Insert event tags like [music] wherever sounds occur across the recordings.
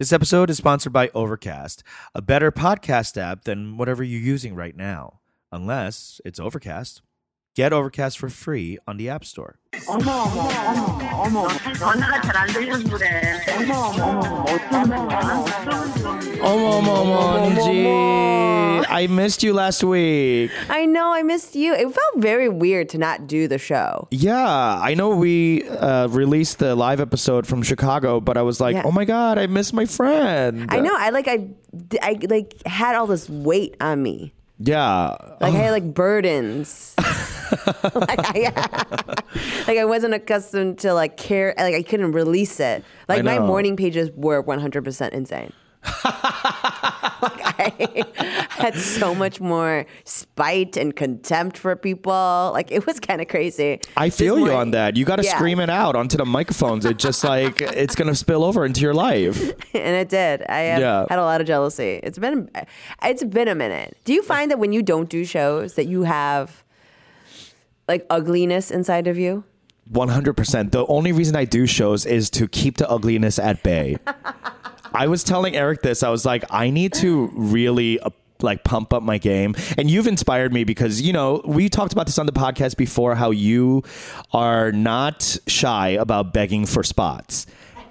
This episode is sponsored by Overcast, a better podcast app than whatever you're using right now, unless it's Overcast. Get Overcast for free on the App Store. 어머 어머 어머 어머 전화가 잘 안 들려서 그래. 어머 어머 어머 어떡하냐. Omomomonji, I missed you last week. I know I missed you. It felt very weird to not do the show. Yeah, I know we uh, released the live episode from Chicago, but I was like, Yeah. oh my god, I miss my friend. I know. I like I, I like had all this weight on me. Yeah. Like I had like burdens. [laughs] [laughs] like, I, [laughs] like I wasn't accustomed to like care. Like I couldn't release it. Like my morning pages were 100% insane. [laughs] like I had so much more spite and contempt for people. Like it was kind of crazy. I feel you on that. You got to Yeah. scream it out onto the microphones. It just like it's gonna spill over into your life. and it did. I have Yeah. had a lot of jealousy. It's been it's been a minute. Do you find that when you don't do shows that you have like ugliness inside of you? One hundred percent. The only reason I do shows is to keep the ugliness at bay. I was telling Eric this. I was like, I need to really. Uh, like pump up my game and you've inspired me because you know we talked about this on the podcast before how you are not shy about begging for spots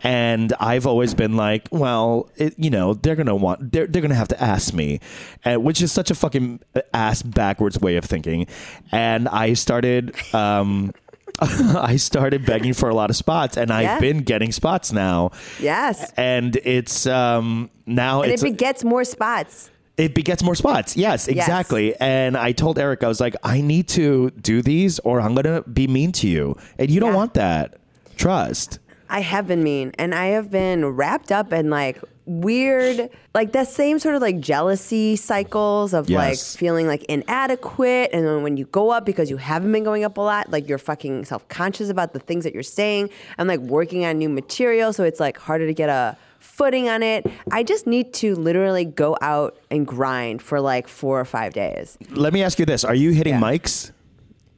and I've always been like, well, it, you know, they're gonna want, they're they're gonna have to ask me, uh, which is such a fucking ass backwards way of thinking. And I started, um, [laughs] I started begging for a lot of spots, and I've been getting spots now. Yes. And it's um now And it's it begets more spots. it begets more spots. Yes, exactly. And I told Eric, I was like, I need to do these, or I'm gonna be mean to you, and you don't want that. Trust. I have been mean and I have been wrapped up in like weird like that same sort of like jealousy cycles of like Yes. feeling like inadequate and then when you go up because you haven't been going up a lot like you're fucking self-conscious about the things that you're saying i'm like working on new material so it's like harder to get a footing on it i just need to literally go out and grind for like four or five days Let me ask you this: Are you hitting Yeah. mics?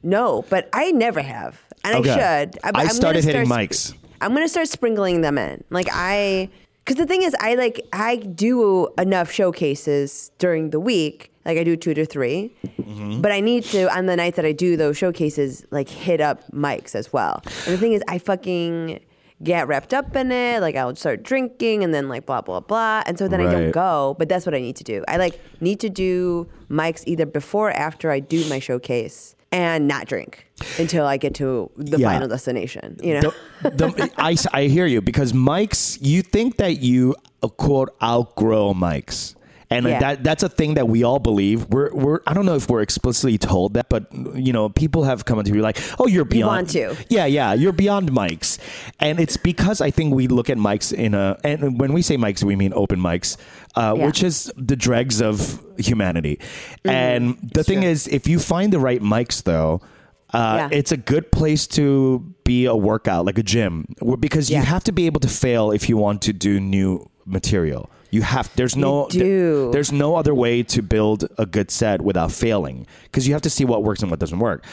no but i never have and i should I gonna started hitting start mics. I'm gonna start sprinkling them in. Like I, because the thing is, I like I do enough showcases during the week. Like I do two to 3 Mm-hmm. but I need to on the nights that I do those showcases, like hit up mics as well. And the thing is, I fucking get wrapped up in it. Like I'll start drinking and then like blah blah blah, and so then I don't go. But that's what I need to do. I like need to do mics either before or after I do my showcase. And not drink until I get to the Yeah. final destination. You know, The, [laughs] the, I, I hear you because mics. You think that you uh, quote outgrow mics. And Yeah. that that's a thing that we all believe. We're we're I don't know if we're explicitly told that, but you know, people have come to be like, "Oh, you're beyond." want to. Yeah, yeah, you're beyond mics, and it's because I think we look at mics in a and when we say mics, we mean open mics, uh, Yeah. which is the dregs of humanity. And the thing true. is, if you find the right mics, though. Uh, Yeah. It's a good place to be a workout, like a gym, because you have to be able to fail if you want to do new material. You have there's no do. there's no other way to build a good set without failing because you have to see what works and what doesn't work.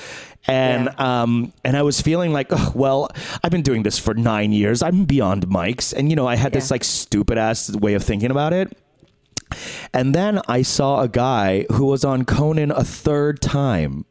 And um and I was feeling like, oh, well, I've been doing this for nine years. I'm beyond mics, and you know I had this like stupid ass way of thinking about it. And then I saw a guy who was on Conan a third time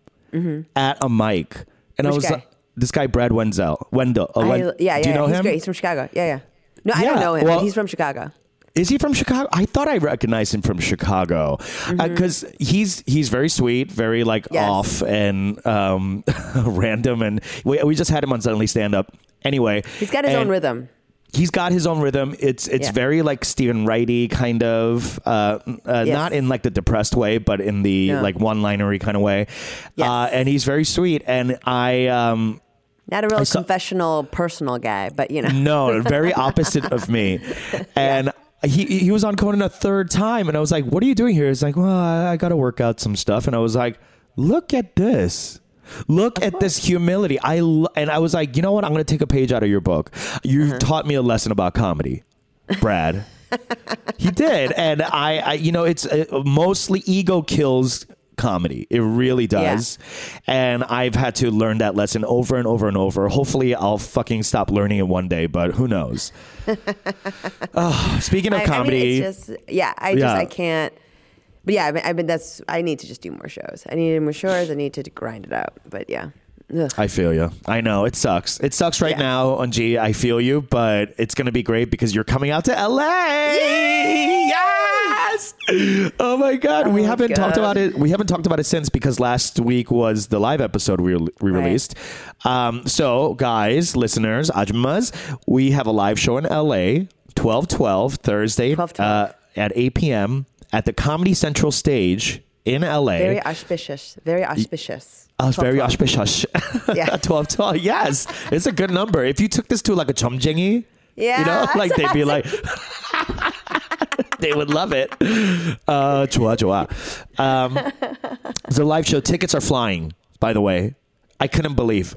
at a mic, and I Mm-hmm. Was guy? like, this guy Brad Wenzel, Wendell. uh, I- yeah, yeah. Do you know he's him? great. He's from Chicago. Yeah, yeah. No, I don't know him. well- he's from Chicago. Is he from Chicago? I thought I recognized him from Chicago because he's he's very sweet, very like Mm-hmm. Yes. off and um, [laughs] random, and we, we just had him on suddenly stand up. Anyway, He's got his own rhythm. He's got his own rhythm. It's it's Yeah. very like Steven Wrighty kind of, uh, uh, Yes. not in like the depressed way, but in the No. like one linery kind of way. Yes. Uh, and he's very sweet, and I. Um, Not a real saw- confessional, personal guy, but you know. No, very [laughs] opposite of me. And he he was on Conan a third time, and I was like, "What are you doing here?" He's like, "Well, I, I got to work out some stuff," and I was like, "Look at this." Look at this humility. I and I was like, you know what? I'm going to take a page out of your book. You've Uh-huh. taught me a lesson about comedy, Brad. [laughs] he did, and I, I, you know, it's uh, mostly ego kills comedy. It really does. And I've had to learn that lesson over and over and over. Hopefully, I'll fucking stop learning it one day, but who knows? [laughs] oh, speaking of I- comedy, I mean, it's just yeah. I just Yeah. I can't. But yeah, I mean, I mean that's I need to just do more shows. I need more shows. I need to grind it out. But yeah. Ugh. I feel you. I know it sucks. It sucks right Yeah. now Eunji. I feel you, but it's gonna be great because you're coming out to LA. Yes. Oh my god, we Oh, haven't talked about it. We haven't talked about it since because last week was the live episode we we Right. released. Um, so guys, listeners, Ajmas, we have a live show in LA, twelve twelve Thursday 12/12. uh, at eight p.m. at the Comedy Central stage in LA. Very auspicious. Very auspicious. I was very ashpish hush. [laughs] Yeah. [laughs] 12 12. Yes. It's a good number. If you took this to like a chumjingi, yeah, you know, like they'd be like, [laughs] they would love it. Uh, chua, chua. Um, the live show tickets are flying, by the way. I couldn't believe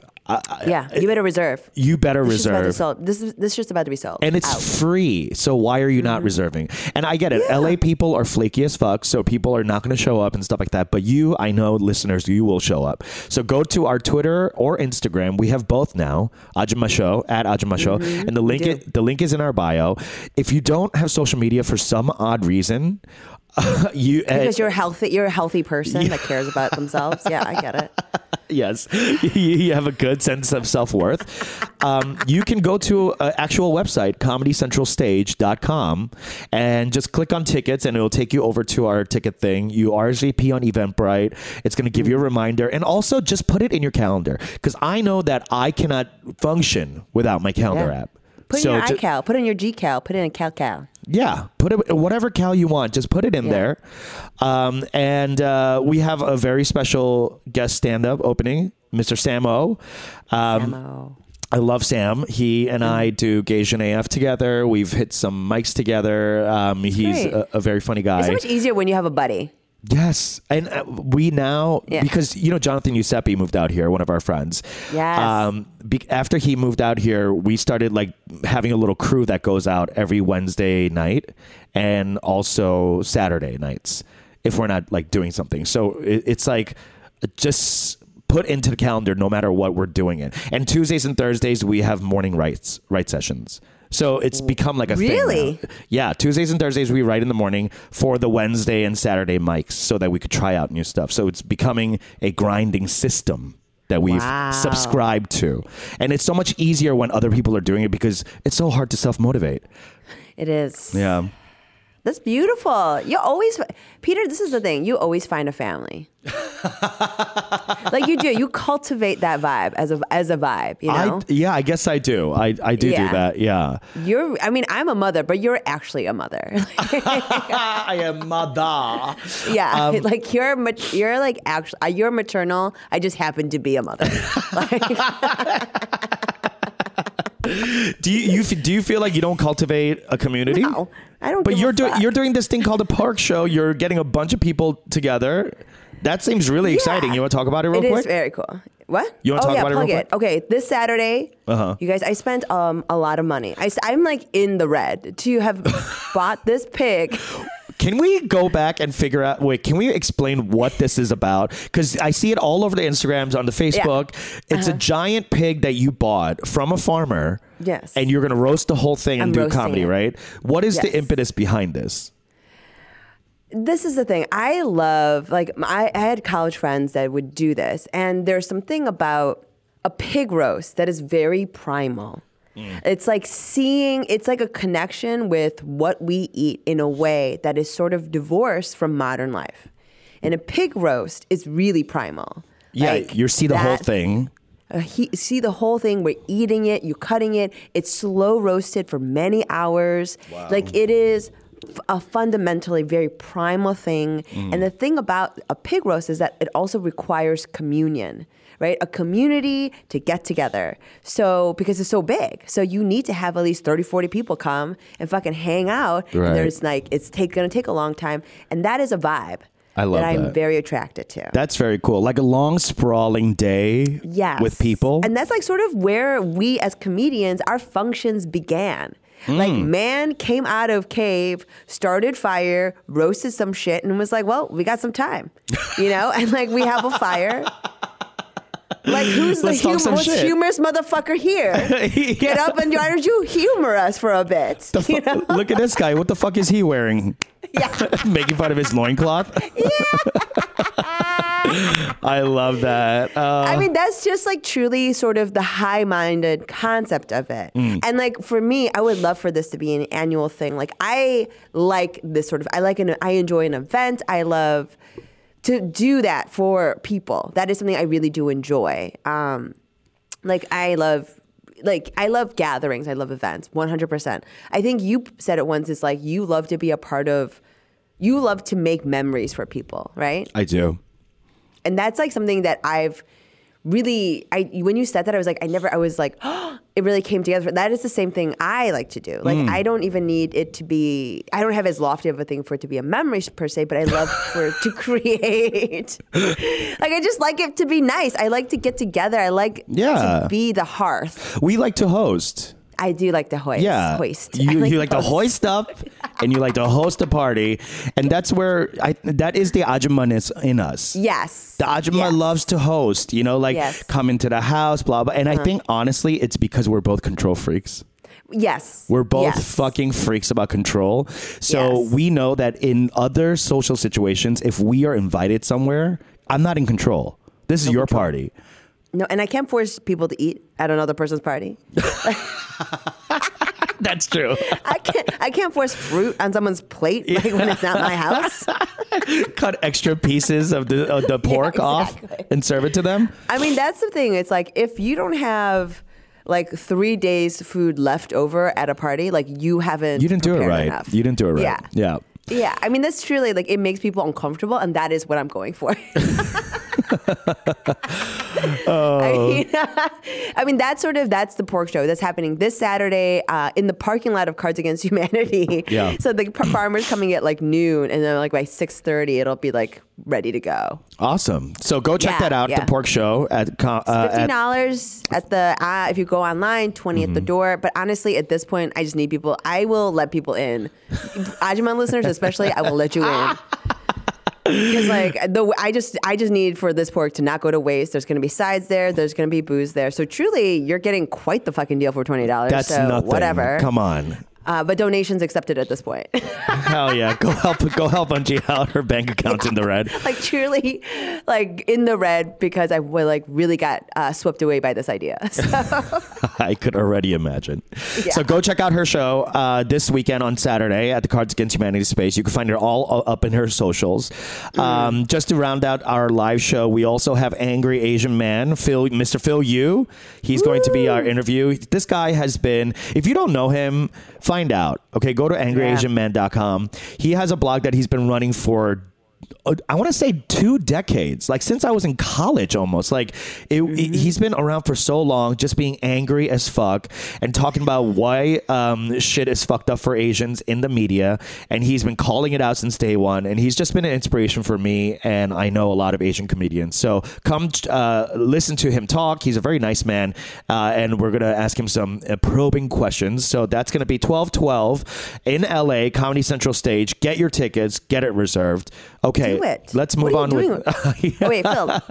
I, Yeah, you better reserve. you better This shit's about to reserve. sell- This is this shit's about to be sold. And it's out. free. So why are you not mm-hmm. reserving? And I get it. Yeah. LA people are flaky as fuck. So people are not going to show up and stuff like that. But you, I know listeners, you will show up. So go to our Twitter or Instagram. We have both now. Ajima Show at Ajima Show. Mm-hmm. And the link, do. i- the link is in our bio. If you don't have social media for some odd reason, [laughs] you because eh, you're healthy. You're a healthy person [laughs] that cares about themselves. Yeah, I get it. [laughs] yes, [laughs] you have a good sense of self worth. Um, you can go to an actual website, comedycentralstage.com, and just click on tickets, and it'll take you over to our ticket thing. You RSVP on Eventbrite. It's going to give you a reminder, and also just put it in your calendar because I know that I cannot function without my calendar Yeah. app. Put in So your iCal. Put in your GCal. Put in a CalCal. yeah, put it whatever cal you want. Just put it in Yeah. there. Um, and uh, we have a very special guest stand-up opening, Mr. Samo. Um, Ammo. I love Sam. He and I Mm-hmm. do Gaysian AF together. We've hit some mics together. Um, he's a, a very funny guy. It's so much easier when you have a buddy. Yes, and uh, we now Yeah. because you know Jonathan Giuseppe moved out here, one of our friends. Yes. Um, be, after he moved out here, we started like having a little crew that goes out every Wednesday night and also Saturday nights if we're not like doing something. So it, it's like just put into the calendar no matter what we're doing it. And Tuesdays and Thursdays we have morning rights right sessions. So it's become like a thing now. Really? Yeah, Tuesdays and Thursdays we write in the morning for the Wednesday and Saturday mics so that we could try out new stuff. So it's becoming a grinding system that we've Wow. subscribed to. And it's so much easier when other people are doing it because it's so hard to self-motivate. It is. Yeah. That's beautiful. You always, Peter. This is the thing. You always find a family. [laughs] like you do. You cultivate that vibe as a as a vibe. You know. I yeah, I guess I do. I I do do that. Yeah. you're. I mean, I'm a mother, but you're actually a mother. [laughs] I am mother. yeah. [laughs] Um, like you're. You're like actually. You're maternal. I just happen to be a mother. like, Do you, you do you feel like you don't cultivate a community? no, I don't. But you're doing you're doing this thing called a park show. You're getting a bunch of people together. That seems really exciting. You want to talk about it real It quick? is very cool. What? You wanna oh, talk yeah, about it real plug quick? Okay, this Saturday, Uh-huh. you guys, I spent um a lot of money. I, am like in the red to have [laughs] bought this pig. Can we go back and figure out? Wait, can we explain what this is about? Because I see it all over the Instagrams on the Facebook. It's Uh-huh. a giant pig that you bought from a farmer. Yes. And you're gonna roast the whole thing and I'm do comedy, it. right? What is the impetus behind this? This is the thing. I love like I, I had college friends that would do this, and there's something about a pig roast that is very primal. It's like seeing, it's like a connection with what we eat in a way that is sort of divorced from modern life. And a pig roast is really primal. Yeah, Like, you see the whole thing. uh, he, see the whole thing. We're eating it, you're cutting it. It's slow roasted for many hours. Like it is f- a fundamentally very primal thing. And the thing about a pig roast is that it also requires communion, right? A community to get together. So because it's so big, so you need to have at least 30, 40 people come and fucking hang out. Right. And there's like it's take, gonna take a long time, and that is a vibe. I love that. I'm very attracted to. That's very cool. Like a long sprawling day Yes. with people. And that's like sort of where we as comedians, our functions began. Like mm. man came out of cave, started fire, roasted some shit, and was like, "Well, we got some time," you know, [laughs] and like we have a fire. [laughs] Like who's Let's the hum- most shit. humorous motherfucker here? [laughs] Get up and why don't you humor us for a bit? Fu- you know? Look at this guy. What the fuck is he wearing? [laughs] Yeah. [laughs] Making fun of his loincloth? Yeah. I love that. Uh, I mean, that's just like truly sort of the high minded concept of it. Mm. And like for me, I would love for this to be an annual thing. Like I like this sort of, I like an, I enjoy an event. I love to do that for people. That is something I really do enjoy. Um, like I love like I love gatherings. I love events. 100%. I think you said it once it's like you love to be a part of you love to make memories for people, right? I do. and that's like something that I've really I when you said that I was like I never I was like oh, [gasps] it really came together. That is the same thing I like to do. Like hmm. I don't even need it to be I don't have as lofty of a thing for it to be a memory per se but I love [laughs] for it to create. [laughs] Like I just like it to be nice. I like to get together. I like Yeah. to be the hearth. We like to host. I do like to hoist Yeah. hoist. You, [laughs] you like to hoist up and you like to host a party. And that's where I that is the Ajumanis in us. yes The Ajuma Yes. loves to host, you know, like Yes. Uh-huh. come into the house, blah, blah. And I think honestly, it's because we're both control freaks. yes We're both Yes. fucking freaks about control. So Yes. we know that in other social situations, if we are invited somewhere, I'm not in control. This is your party. no and I can't force people to eat at another person's party [laughs] [laughs] That's true. I can't. I can't force fruit on someone's plate like when it's not my house. [laughs] Cut extra pieces of the, of the [laughs] pork off exactly. and serve it to them. I mean, that's the thing. It's like if you don't have like three days food left over at a party, like you haven't. You didn't do it right. Enough. You didn't do it right. Yeah. Yeah. Yeah. I mean, that's truly like it makes people uncomfortable, and that is what I'm going for. I, mean, [laughs] I mean, that's sort of that's the pork show that's happening this Saturday uh, in the parking lot of Cards Against Humanity. [laughs] Yeah. So the farmers coming at like noon, and then like by six thirty, it'll be like ready to go. Awesome. So go check Yeah, that out. yeah. The pork show at, uh, Fifteen at dollars at the uh, if you go online, 20 Mm-hmm. at the door. But honestly, at this point, I just need people. I will let people in. Ajuman listeners, especially, I will let you in. [laughs] Because [laughs] like the I just I just need for this pork to not go to waste. There's going to be sides there. There's going to be booze there. So truly, you're getting quite the fucking deal for twenty dollars. that's so nothing. Whatever. Come on. Uh, but donations accepted at this point. [laughs] Hell yeah. Go help go help Angie out. Her bank account's in the red. [laughs] like truly, like in the red because I like really got uh, swept away by this idea. [laughs] So. I could already imagine. Yeah. So go check out her show uh, this weekend on Saturday at the Cards Against Humanity space. You can find her all up in her socials. Mm. Um, just to round out our live show, we also have Angry Asian Man, Phil, Mr. Phil Yu. He's going to be our interview. This guy has been, if you don't know him, find out. Okay, go to angryasianman.com. He has a blog that he's been running for I want to say two decades, like since I was in college almost. Like it, it- he's been around for so long, just being angry as fuck and talking about why um, shit is fucked up for Asians in the media. And he's been calling it out since day one. And he's just been an inspiration for me. And I know a lot of Asian comedians. So come uh, listen to him talk. He's a very nice man. Uh, and we're going to ask him some uh, probing questions. So that's going to be 1212 in LA, Comedy Central stage. Get your tickets, get it reserved. Okay, Do it. let's move on with. [laughs] Oh, wait, Phil.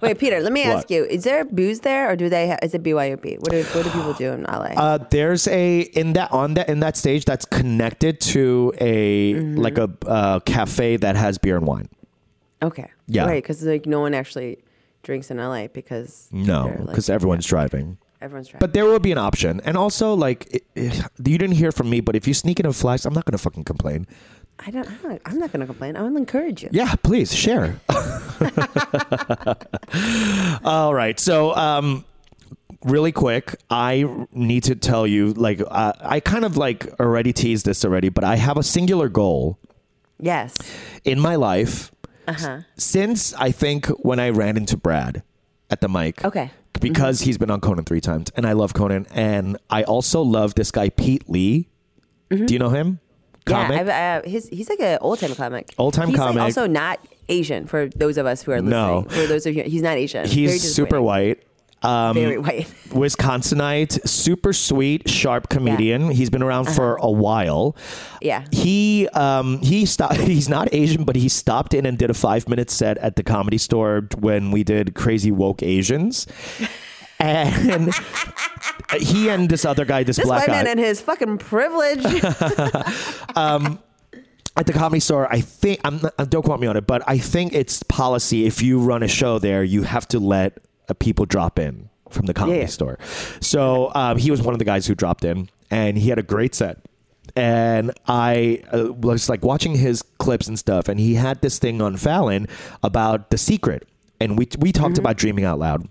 wait, Peter. Let me ask What? you: Is there booze there, or do they? Ha- is it BYOB? What do What do people do in LA? Uh, there's a in that on that in that stage that's connected to a Mm-hmm. like a uh, cafe that has beer and wine. okay. yeah. Right, because like no one actually drinks in LA because No, they're, like, because everyone's driving. everyone's driving. But there will be an option, and also like it, it- you didn't hear from me, but if you sneak in a flash, I'm not gonna fucking complain. I don't. I'm not, I'm not going to complain. I will encourage you. Yeah, please share. [laughs] All right. So, um, really quick, I need to tell you, like, uh, I kind of like already teased this already, but I have a singular goal Yes. in my life Uh huh. since I think when I ran into Brad at the mic. Okay. Because he's been on Conan three times, and I love Conan, and I also love this guy Pete Lee. Do you know him? Comic? Yeah, I've, uh, his, he's like an old time comic. Old-time comic. Like also not Asian for those of us who are listening. No. For those of you, he's not Asian. He's super white. Um, Very white. [laughs] Wisconsinite, super sweet, sharp comedian. He's been around for a while. Yeah. He um he stopped. [laughs] He's not Asian, but he stopped in and did a five minute set at the comedy store when we did Crazy Woke Asians. [laughs] And he and this other guy, this, This black white guy, man and his fucking privilege. [laughs] at the comedy store, I think I'm not, uh, don't quote me on it, but I think it's policy if you run a show there, you have to let uh, people drop in from the comedy yeah. store. So um, he was one of the guys who dropped in, and he had a great set. And I uh, was like watching his clips and stuff, and he had this thing on Fallon about the secret, and we we talked Mm-hmm. about dreaming out loud.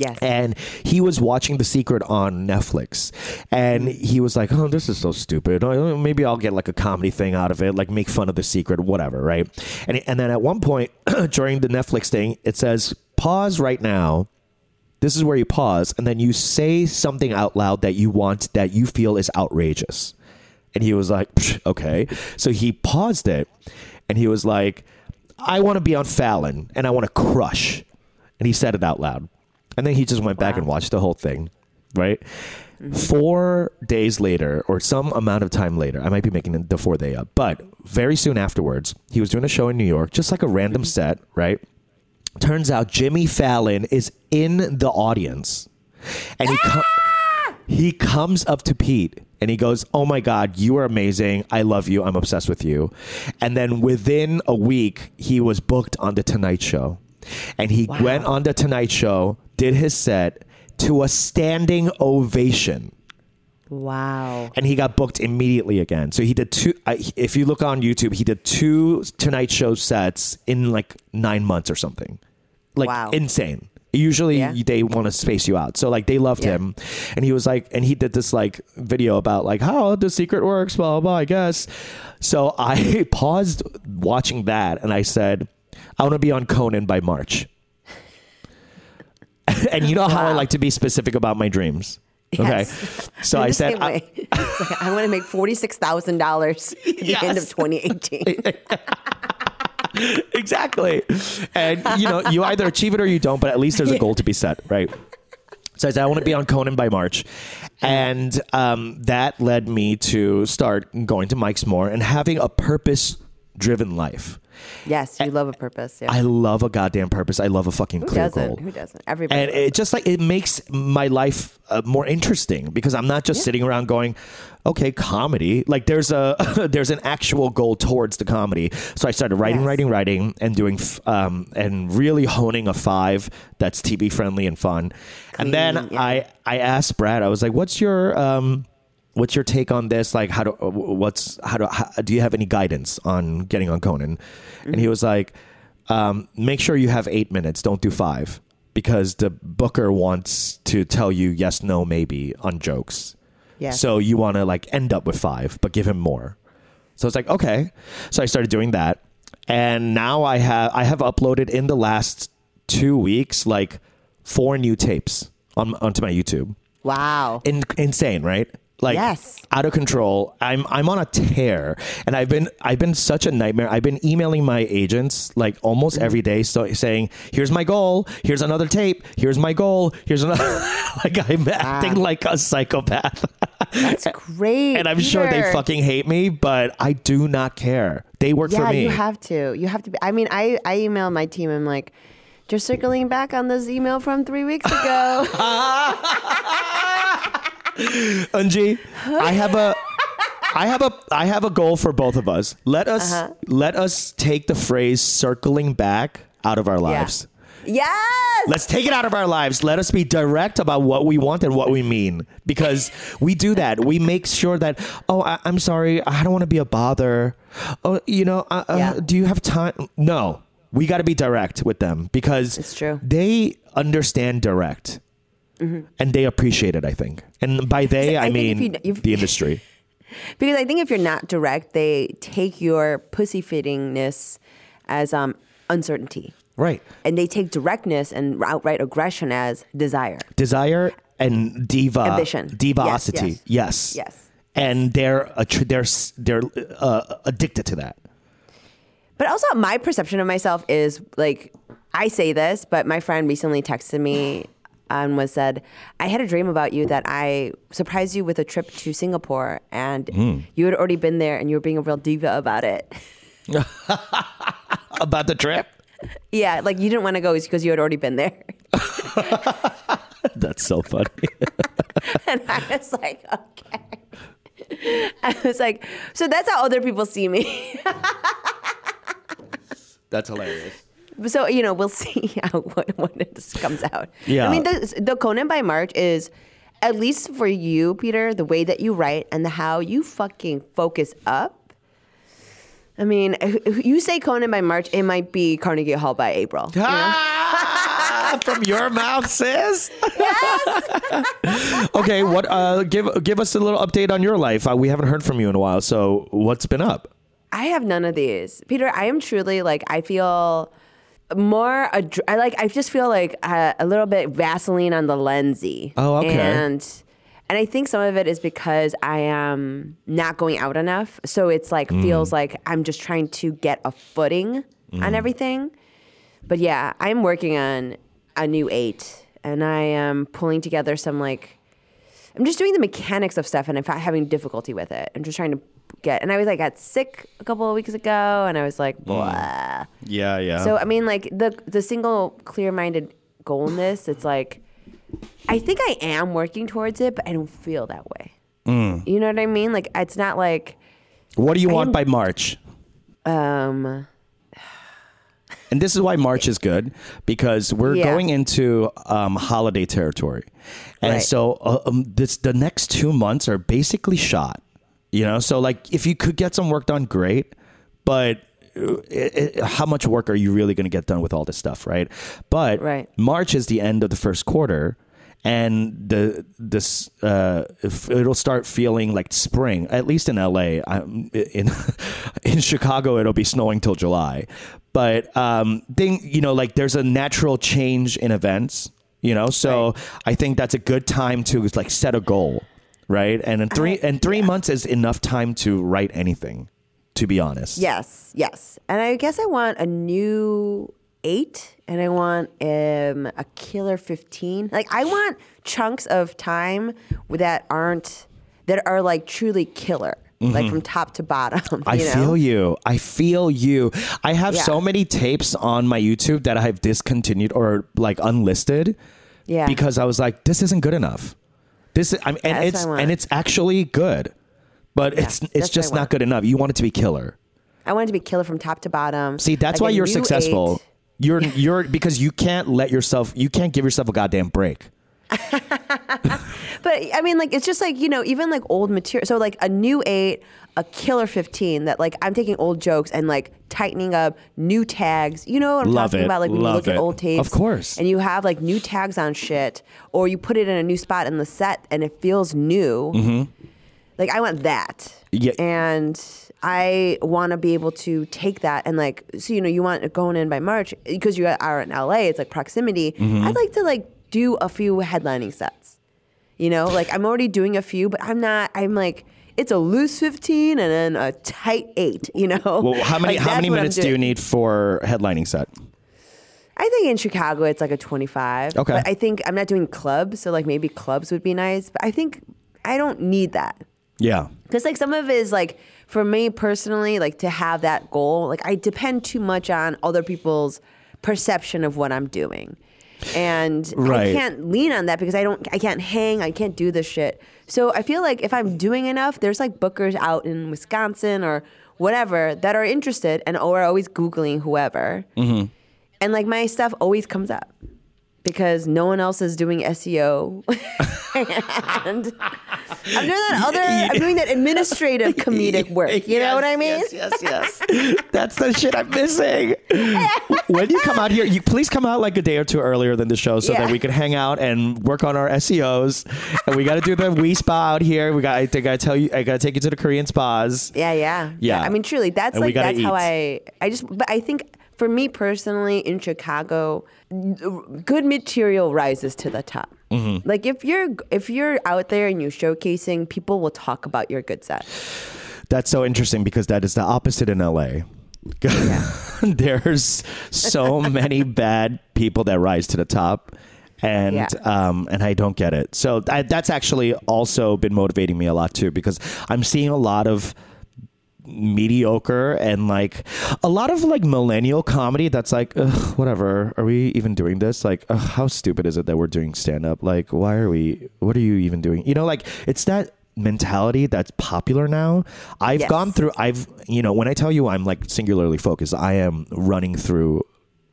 Yes. And he was watching The Secret on Netflix. And mm-hmm. he was like, oh, this is so stupid. Oh, Maybe I'll get like a comedy thing out of it, like make fun of The Secret, whatever, right? And, and then at one point [clears throat] during the Netflix thing, it says, pause right now. This is where you pause. And then you say something out loud that you want that you feel is outrageous. And he was like, okay. So he paused it and he was like, I want to be on Fallon and I want to crush. And he said it out loud. And then he just went back and watched the whole thing, right? Mm-hmm. Four days later, or some amount of time later, I might be making the four day up, but very soon afterwards, he was doing a show in New York, just like a random mm-hmm. set, right? Turns out Jimmy Fallon is in the audience, and he com- ah! he comes up to Pete and he goes, "Oh my God, you are amazing! I love you! I'm obsessed with you." And then within a week, he was booked on the Tonight Show, and he went on the Tonight Show, did his set to a standing ovation wow. and he got booked immediately again. So he did two. Uh, if you look on YouTube, he did two Tonight Show sets in like nine months or something. Like Wow. insane. Usually Yeah. they want to space you out. So like they loved Yeah. him, and he was like, and he did this like video about like how the secret works, blah blah. blah I guess. So I [laughs] paused watching that, and I said, I want to be on Conan by March. [laughs] and you know how I like to be specific about my dreams. Okay. [laughs] So I said, I- [laughs] like, I want to make forty-six thousand dollars at the end of 2018. exactly. And you know, you either achieve it or you don't, but at least there's a goal to be set, right? So I said I want to be on Conan by March, and um, that led me to start going to mics more and having a purpose-driven life. Yes, you love a purpose. Yeah. I love a goddamn purpose. I love a fucking Who clear doesn't? goal. Who doesn't? Everybody. and it just like it makes my life uh, more interesting because I'm not just sitting around going, okay, comedy. Like there's a [laughs] there's an actual goal towards the comedy. So I started writing, Yes. writing, writing, and doing f- um and really honing a five that's TV friendly and fun. and then yeah. I I asked Brad, I was like, what's your um what's your take on this? Like how do uh, what's how do how, do you have any guidance on getting on conan? And he was like um, make sure you have eight minutes don't do five because the booker wants to tell you yes no maybe on jokes. Yes. so you want to like end up with five but give him more. So it's like okay. So i started doing that. And now i have i have uploaded in the last two weeks like four new tapes on onto my youtube. Wow. in, insane, right? Like Yes. out of control. I'm I'm on a tear, and I've been I've been such a nightmare. I've been emailing my agents like almost Mm-hmm. every day, so saying, "Here's my goal. Here's another tape. Here's my goal. Here's another." [laughs] like I'm acting like a psychopath, That's [laughs] great. and I'm sure they fucking hate me, but I do not care. They work Yeah, for me. you have to. You have to be. I mean, I I email my team. I'm like, just circling back on this email from three weeks ago. [laughs] [laughs] Eunji, I have a I have a I have a goal for both of us. Let us Uh-huh. let us take the phrase circling back out of our lives. yes. Let's take it out of our lives. Let us be direct about what we want and what we mean because we do that. We make sure that, oh, I, I'm sorry. I don't want to be a bother. Oh, you know, uh, uh, Yeah. do you have time? No, we got to be direct with them because It's true. they understand direct and they appreciate it, I think. And by they, I I, think if mean you- if- the industry. [laughs] Because I think if you're not direct, they take your pussy fittingness as um, uncertainty, Right. and they take directness and outright aggression as desire. Desire and diva Ambition. divosity. Yes, Yes. Yes. And they're a tr- they're they're uh, addicted to that. But also, my perception of myself is like I say this, but my friend recently texted me and was said, I had a dream about you that I surprised you with a trip to Singapore and Hmm. you had already been there and you were being a real diva about it. [laughs] About the trip? yeah, like you didn't want to go because you had already been there. [laughs] That's so funny. [laughs] and I was like, okay. I was like, so that's how other people see me. That's hilarious. So you know, we'll [laughs] see how what when this comes out. Yeah. I mean, the, the Conan by March is at least for you, Peter, the way that you write and the how you fucking focus up. I mean, you say Conan by March, it might be Carnegie Hall by April. you know? Ah, [laughs] from your mouth, sis. [laughs] okay, what? Uh, give give us a little update on your life. Uh, we haven't heard from you in a while, so what's been up? I have none of these, Peter. I am truly like I feel more. I like. I just feel like uh, a little bit Vaseline on the lensy. Oh, okay. And and I think some of it is because I am not going out enough, so it's like Mm. feels like I'm just trying to get a footing Mm. on everything. But yeah, I'm working on a new eight, and I am pulling together some like. I'm just doing the mechanics of stuff, and I'm having difficulty with it. I'm just trying to get. And I was like, got sick a couple of weeks ago, and I was like, blah. Yeah, yeah. So I mean, like the the single clear-minded goalness. It's like, I think I am working towards it, but I don't feel that way. Mm. You know what I mean? Like it's not like, what do you I want by March? um, And this is why March is good because we're Yeah. going into um, holiday territory, and Right. so uh, um, this the next two months are basically shot. You know, so like if you could get some work done, great, but. uh, It, it, how much work are you really going to get done with all this stuff, right? But Right. March is the end of the first quarter, and the this uh, it'll start feeling like spring. At least in LA, I'm, in [laughs] in Chicago, it'll be snowing till July. But um, thing you know, like there's a natural change in events. You know, so I think that's a good time to like set a goal, right? And in three I- and three months is enough time to write anything. To be honest, yes, yes. And I guess I want a new eight, and I want um, a killer fifteen. Like I want chunks of time that aren't that are like truly killer, like from top to bottom. Mm-hmm. I know? feel you. I feel you. I have Yeah. so many tapes on my YouTube that I've discontinued or like unlisted. Yeah. Because I was like, this isn't good enough. This is, I mean, and That's it's and it's actually good, but it's it's just not good enough. You want it to be killer. I want it to be killer from top to bottom. See, that's Like why you're successful. eight. You're [laughs] you're because you can't let yourself. You can't give yourself a goddamn break. [laughs] But I mean, like it's just like you know, even like old material. So like a new eight, a killer fifteen. That like I'm taking old jokes and like tightening up new tags. You know what I'm Love talking it. about? Like when you Love look at old tapes, Of course. and you have like new tags on shit, or you put it in a new spot in the set and it feels new. Like I want that. Mm-hmm. Yeah. And I want to be able to take that and like, so you know, you want it going in by March because you are in LA. It's like proximity. Mm-hmm. I'd like to like do a few headlining sets. You know, like I'm already doing a few, but I'm not. I'm like. It's a loose 15 and then a tight 8, you know? Well, how [laughs] many Like, how many minutes do you need for headlining set? I think in Chicago it's like a 25. Okay. But I think I'm not doing clubs, so like maybe clubs would be nice. But I think I don't need that. Yeah. Because like some of it is like for me personally, like to have that goal, like I depend too much on other people's perception of what I'm doing. And Right. I can't lean on that because I don't I can't hang, I can't do this shit. So I feel like if I'm doing enough, there's like bookers out in Wisconsin or whatever that are interested and are always Googling whoever. Mm-hmm. And like my stuff always comes up because no one else is doing SEO. [laughs] and I'm doing that other, I'm doing that administrative [laughs] comedic work. You know what I mean? Yes, yes, yes. [laughs] That's the shit I'm missing. when you come out here, you please come out like a day or two earlier than the show so Yeah. that we can hang out and work on our SEOs. And we got to do the we spa out here. We got. I think I tell you, I got to take you to the Korean spas. Yeah, yeah, Yeah. I mean, truly, that's And like that's how. I. I just, but I think for me personally in Chicago, good material rises to the top. Mm-hmm. Like if you're if you're out there and you're showcasing, people will talk about your good set. That's so interesting because that is the opposite in LA. [laughs] There's so many [laughs] bad people that rise to the top. and Yeah. um, and I don't get it. So I, that's actually also been motivating me a lot too because I'm seeing a lot of mediocre and like a lot of like millennial comedy that's like whatever. Are we even doing this? Like ugh, how stupid is it that we're doing stand up like why are we what are you even doing? You know like it's that mentality that's popular now. I've Yes. gone through i've you know when i tell you i'm like singularly focused i am running through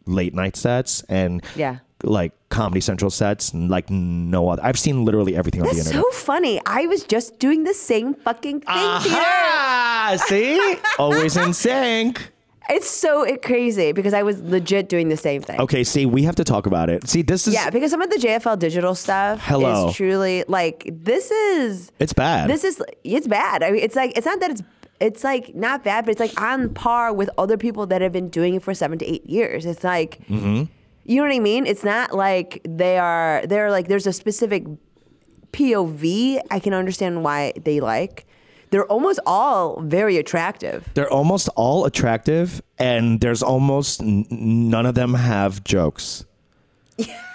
late night sets and Yeah. Like comedy central sets and like no other i've seen literally everything on the That's internet so funny. I was just doing the same fucking thing, Peter. Aha! [laughs] See? Always in sync. It's so crazy because I was legit doing the same thing. Okay, see, we have to talk about it. See, this is Yeah, because some of the JFL digital stuff Hello. is truly like this is it's bad. this is it's bad. I mean, it's like it's not that it's it's like not bad, but it's like on par with other people that have been doing it for seven to eight years. It's like Mm-hmm. You know what I mean. It's not like they are they're like there's a specific POV. I can understand why they like. They're almost all very attractive. They're almost all attractive, and there's almost n- none of them have jokes. [laughs]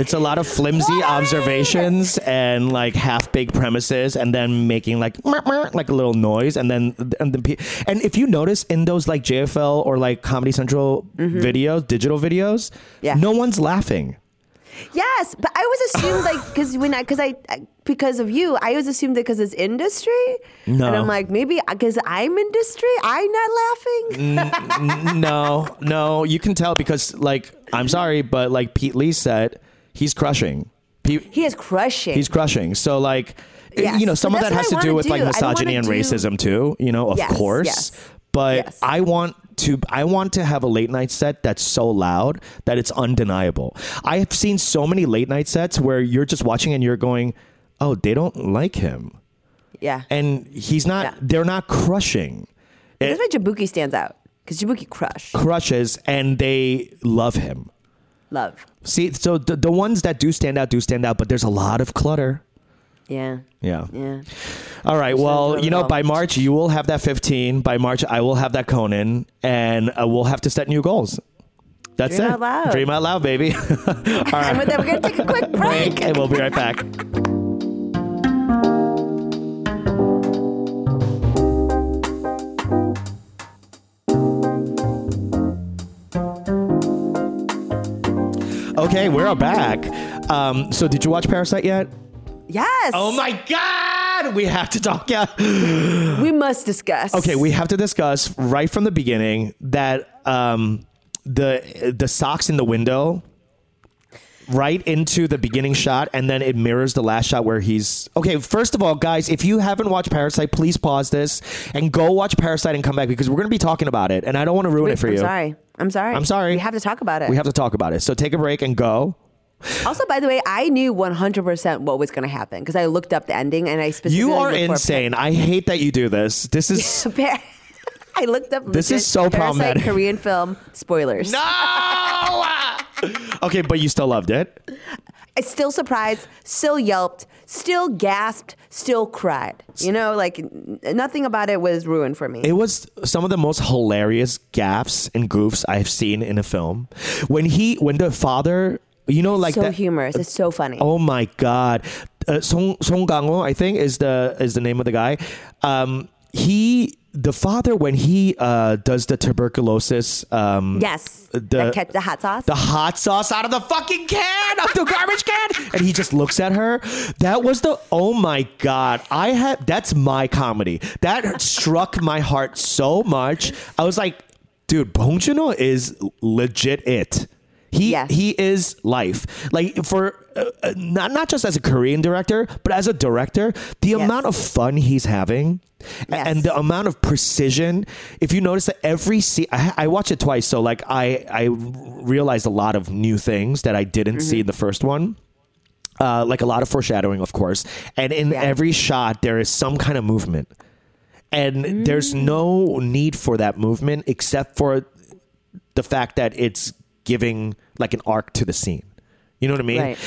it's a lot of flimsy observations and like half baked premises, and then making like "Mer, mer," like a little noise, and then and the and if you notice in those like JFL or like Comedy Central mm-hmm. videos, digital videos, Yeah. no one's laughing. Yes, but I was assumed like because when I because I because of you, I always assumed that because it's industry. No. and I'm like maybe uh, because I'm industry, I'm not laughing. no, no, you can tell because like I'm sorry, but like Pete Lee said, he's crushing. He, He is crushing. he's crushing. So like, Yes, you know, some of that has to do with like do. Don't misogyny and do- racism too. You know, of Yes, course. yes. But. I want to I want to have a late night set that's so loud that it's undeniable. I have seen so many late night sets where you're just watching and you're going, "Oh, they don't like him." yeah, And he's not Yeah. they're not crushing. that's why Jabouki stands out because Jabouki crushed Crushes and they love him. Love. See, so the, the ones that do stand out do stand out, but there's a lot of clutter. Yeah, Yeah. yeah. All right. Well, you know, by March you will have that 15. By March I will have that Conan, and uh, we'll have to set new goals. That's Dream it. out loud. Dream out loud, baby. [laughs] All right. And with that, we're gonna take a quick break. and we'll be right back. Okay, we're back. Um, so, did you watch Parasite yet? Yes. Oh my God, we have to talk. Yeah. We must discuss. Okay, we have to discuss right from the beginning that um, the the socks in the window right into the beginning shot and then it mirrors the last shot where he's okay first of all guys if you haven't watched parasite please pause this and go watch parasite and come back because we're going to be talking about it and i don't want to ruin Wait, it for you. I'm you sorry. I'm sorry. I'm sorry. We have to talk about it. we have to talk about it so take a break and go also, by the way, I knew 100% what was going to happen because I looked up the ending and I specifically you are insane i hate that you do this this is [laughs] I looked up. This is so Parasite problematic. Korean film spoilers. no okay but you still loved it I still surprised, still yelped, still gasped, still cried. You know, like n- nothing about it was ruined for me. It was some of the most hilarious gaffes and goofs I've seen in a film. When he, when the father, you know, like so that. humorous. It's so funny. Oh my god, uh, Song Song Kang-ho, I think is the is the name of the guy. Um, he, the father, when he uh, does the tuberculosis. Um, yes. the- the, catch, the hot sauce. the hot sauce out of the fucking can, out the garbage can, [laughs] and he just looks at her. That was the oh my god! I had that's my comedy. That struck my heart so much. I was like, dude, Bong Joon-ho is legit it. He Yes. he is life. Like for uh, uh, not not just as a Korean director, but as a director, the Yes. amount of fun he's having. Yes. And the amount of precision. If you notice that every scene, I, I watched it twice, so like I I realized a lot of new things that I didn't Mm-hmm. see in the first one. Uh, like a lot of foreshadowing, of course, and in Yeah. every shot there is some kind of movement, and Mm. there's no need for that movement except for the fact that it's giving like an arc to the scene. You know what I mean? Right.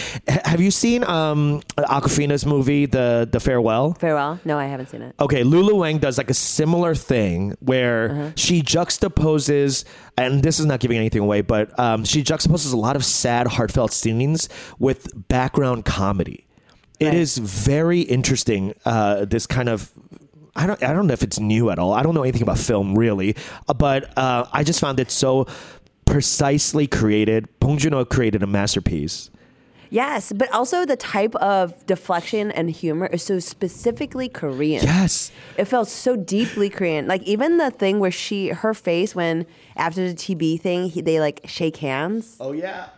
Have you seen um, Awkwafina's movie, the the Farewell? Farewell? No, I haven't seen it. Okay, Lulu Wang does like a similar thing where Uh-huh. she juxtaposes, and this is not giving anything away, but um, she juxtaposes a lot of sad, heartfelt scenes with background comedy. It Right. is very interesting. Uh, this kind of. I don't. I don't know if it's new at all. I don't know anything about film really, uh, but uh, I just found it so precisely created. Bong Joon-ho created a masterpiece. Yes, but also the type of deflection and humor is so specifically Korean. Yes. It felt so deeply Korean. Like even the thing where she, her face when after the TB thing, he, they like shake hands, Oh yeah.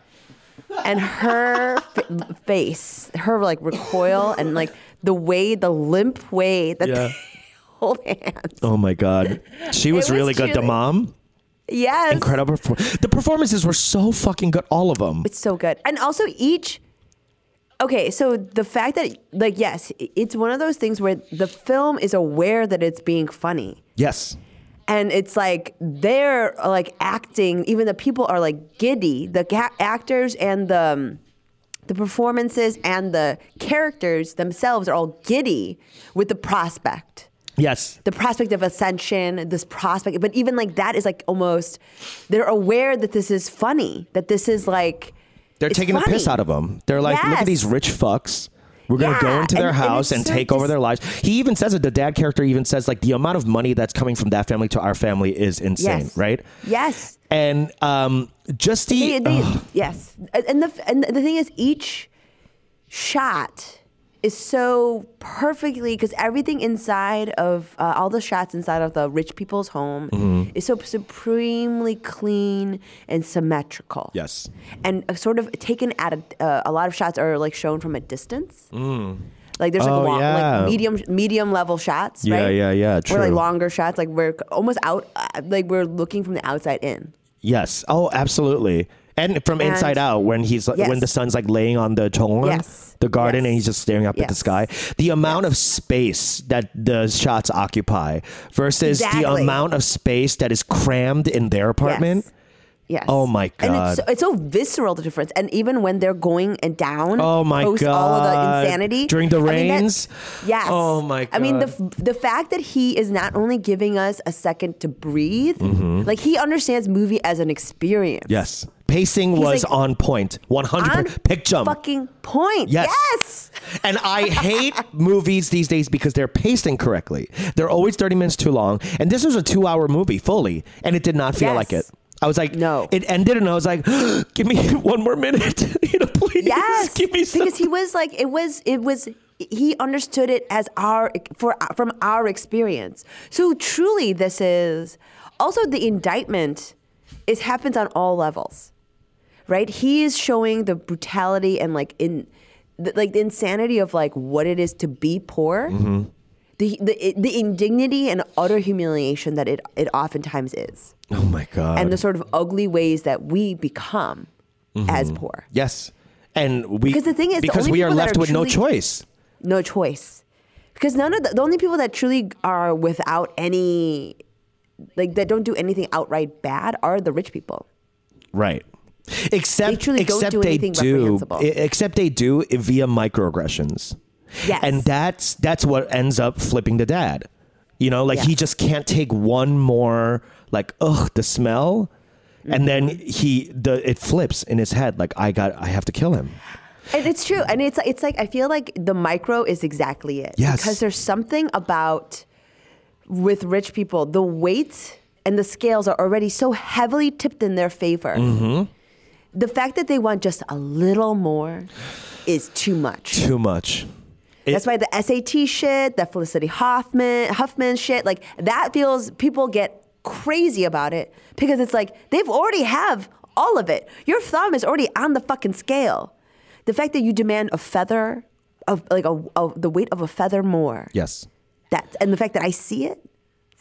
and her f- face, her like recoil and like the way, the limp way that Yeah. they [laughs] hold hands. Oh my god. She was, was really good. The mom. Yes, incredible. perfor- The performances were so fucking good, all of them. It's so good. And also each Okay, so the fact that like yes, it's one of those things where the film is aware that it's being funny. Yes. And it's like they're like acting, even the people are like giddy. The ca- actors and the um, the performances and the characters themselves are all giddy with the prospect Yes. the prospect of ascension, this prospect, but even like that is like almost they're aware that this is funny, that this is like They're taking the piss out of them. They're like, look at these rich fucks. We're gonna go into their and- and house and, so take over their lives. He even says it. The dad character even says like the amount of money that's coming from that family to our family is insane, Yes. right? Yes. And um, just the they- yes. And the and the thing is each shot is so perfectly because everything inside of uh, all the shots inside of the rich people's home Mm-hmm. is so supremely clean and symmetrical. yes, and uh, sort of taken at a, uh, a lot of shots are like shown from a distance. Like there's like, Oh, long, yeah. like medium medium level shots, Yeah, right? yeah, yeah, Or like longer shots, like we're almost out, uh, like we're looking from the outside in. yes. Oh, absolutely. And from And- Inside Out, when he's like, when the sun's like laying on the Yes. the garden, Yes. and he's just staring up at the sky. The amount of space that the shots occupy versus the amount of space that is crammed in their apartment. Yes. Oh, my And God. it's so, it's so visceral the difference, and even when they're going and down. Oh, my post all of the insanity During the I mean, rains? yes. Oh, my god. I mean the the fact that he is not only giving us a second to breathe, Mm-hmm. like he understands movie as an experience. Yes. Pacing He's was like, on point. 100 On pick jump. Fucking point. Yes. yes. And I hate [laughs] movies these days because they're paced incorrectly. They're always 30 minutes too long. And this was a two hour movie fully, and it did not feel Yes. like it. I was like, No. It ended, and I was like, [gasps] give me [laughs] one more minute. [laughs] you know, please. Yes, Give me some. because he was like it was it was he understood it as our for from our experience. So truly, this is also the indictment. It happens on all levels, right? He is showing the brutality and like in the, like the insanity of like what it is to be poor. Mm-hmm. The, the the indignity and utter humiliation that it it oftentimes is, oh my God. and the sort of ugly ways that we become mm-hmm. as poor. yes. And we, Because the thing is, because we are left are with no choice. no choice because none of the, the only people that truly are without any like that don't do anything outright bad are the rich people Right. Except, They truly don't except do they anything do, except they do via microaggressions. Yes. And that's that's what ends up flipping the dad. You know, like he just can't take one more like ugh the smell, and then Mm-hmm. he the it flips in his head like I got I have to kill him. and it's true and it's it's like i feel like the micro is exactly it Yes. because there's something about with rich people the weight and the scales are already so heavily tipped in their favor Mm-hmm. the fact that they want just a little more is too much Too much. It- That's why the SAT shit, the Felicity Hoffman Huffman shit, like that feels people get crazy about it because it's like they've already have all of it. Your thumb is already on the fucking scale. The fact that you demand a feather of like a, a the weight of a feather more. Yes. That and the fact that I see it,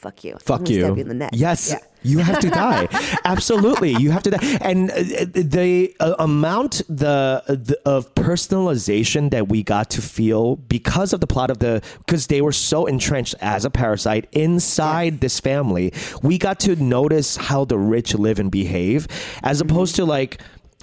fuck you. Fuck you. Stab you in the neck. Yes, Yeah. you have to die. [laughs] Absolutely, you have to die. And uh, the uh, amount the, the of personalization that we got to feel because of the plot of the because they were so entrenched as a parasite inside this family, we got to notice how the rich live and behave, as Mm-hmm. opposed to like.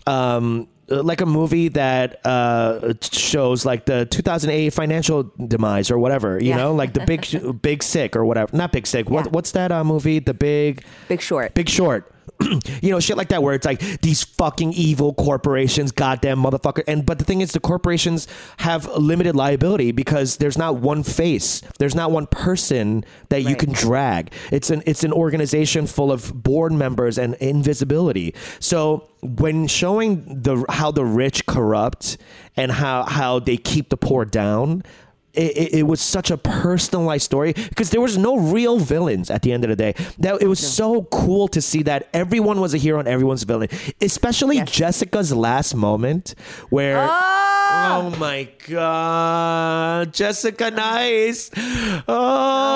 Um, like a movie that uh, shows like the 2008 financial demise or whatever. You Yeah. know, like the big [laughs] Big Sick or whatever. Not Big Sick. What, Yeah. what's that uh, movie? The Big Big Short. Big Short. [clears throat] you know, shit like that, where it's like these fucking evil corporations, goddamn motherfucker. And but the thing is, the corporations have limited liability because there's not one face, there's not one person that you can drag. It's an it's an organization full of board members and invisibility. So when showing the how the rich corrupt and how how they keep the poor down it, it, it was such a personalized story because there was no real villains at the end of the day. That it was so cool to see that everyone was a hero and everyone's a villain, especially Yes. Jessica's last moment where. Oh! Oh my god, Jessica Nice.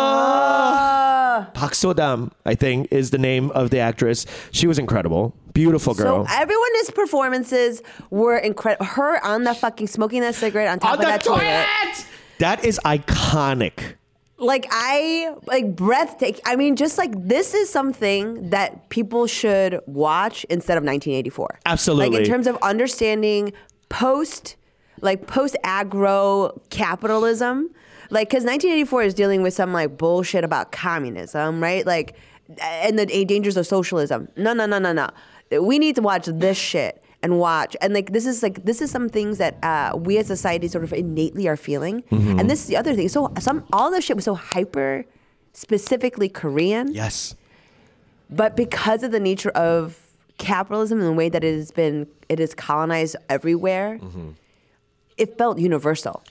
Oh. Park Sodam, I think, is the name of the actress. She was incredible. Beautiful girl. So everyone's performances were incredible. Her on the fucking smoking that cigarette on top On of the that toilet. That is iconic. Like I like breathtaking. I mean, just like this is something that people should watch instead of 1984. Absolutely. Like in terms of understanding post, like post agro capitalism. Like, because 1984 is dealing with some like bullshit about communism, right? Like, and the dangers of socialism. No, no, no, no, no. We need to watch this shit and watch. And like, this is like, this is some things that uh, we as society sort of innately are feeling. And this is the other thing. So, some, all this shit was so hyper specifically Korean. Yes. But because of the nature of capitalism and the way that it has been, it is colonized everywhere, it felt universal.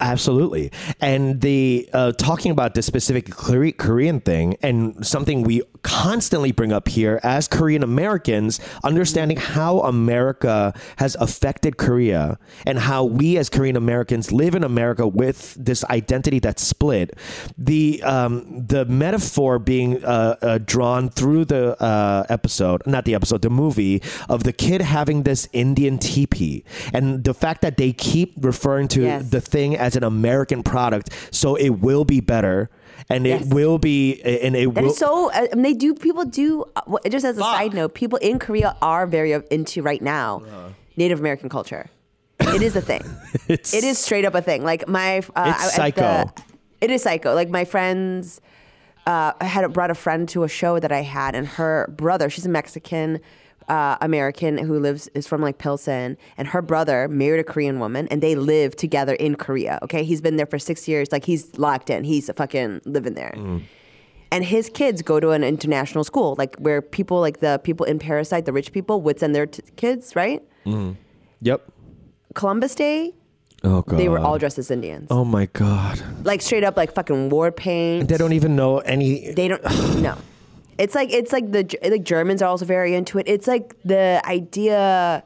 Absolutely. And the uh, talking about the specific Korean thing and something we constantly bring up here as Korean Americans, understanding how America has affected Korea and how we as Korean Americans live in America with this identity that's split. The um, the metaphor being uh, uh, drawn through the uh, episode, not the episode, the movie of the kid having this Indian teepee, and the fact that they keep referring to Yes. the thing as an American product, so it will be better. And Yes. it will be, and it will. is so. uh, I mean, they do. People do. uh, Just as a Fuck. side note, people in Korea are very into right now Native American culture. It is a thing. [laughs] It's- it is straight up a thing. Like my, uh, It's psycho. it is psycho. Like my friends, uh, I had brought a friend to a show that I had, and her brother. She's a Mexican. Uh, American who lives is from like Pilsen, and her brother married a Korean woman, and they live together in Korea. Okay, he's been there for six years. Like he's locked in. He's a fucking living there and his kids go to an international school, like where people like the people in Parasite, the rich people, would send their t- kids, right? Mm. Yep. Columbus Day, Oh god. they were all dressed as Indians, Oh my god. like straight up, like fucking war paint. They don't even know any. They don't. [sighs] no, it's like it's like the like Germans are also very into it. It's like the idea.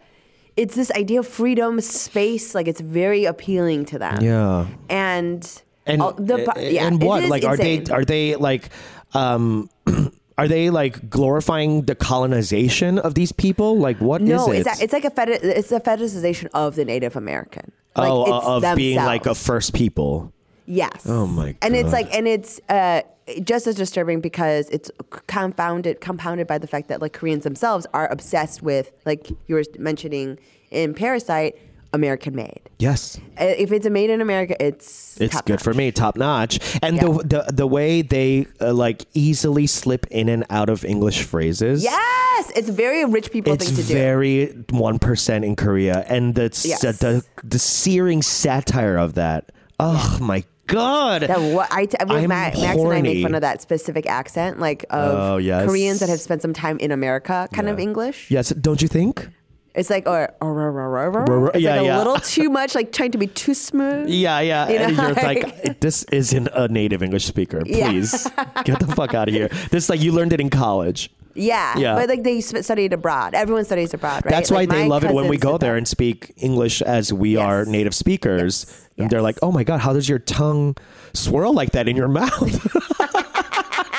It's this idea of freedom, space. Like it's very appealing to them. yeah. and And all- the po- yeah, and it what? is Like, are they are they like um [clears throat] are they like glorifying the colonization of these people? Like, what is No, it? it's a, it's like a feti- it's a fetishization of the Native American. Like oh, it's uh, of being like a first people. yes. Oh my god. And it's like and it's uh, just as disturbing because it's confounded compounded by the fact that like Koreans themselves are obsessed with like you were mentioning in Parasite, American made. Yes. Uh, If it's a made in America, it's It's good for me, top notch. And Yeah. the, the the way they uh, like easily slip in and out of English phrases. Yes, it's very rich people It's thing to do. very one percent in Korea, and the, Yes. the the searing satire of that. Oh my god! That what I, t- I mean, Max and I make fun of that specific accent, like of Oh, yes. Koreans that have spent some time in America, kind of English. yes, don't you think? It's like or, or, or, or, or, or. It's yeah, like a yeah. little too much, like trying to be too smooth. [laughs] Yeah, yeah. You know, and you're like- like, this isn't a native English speaker. Yeah. Please get the fuck out of here. [laughs] This is like you learned it in college. Yeah, Yeah. but like they studied abroad. Everyone studies abroad, right? That's why Like, they love it when we go there and speak English as we Yes. are native speakers. Yes, And they're like, oh my God, how does your tongue swirl like that in your [laughs] mouth? [laughs]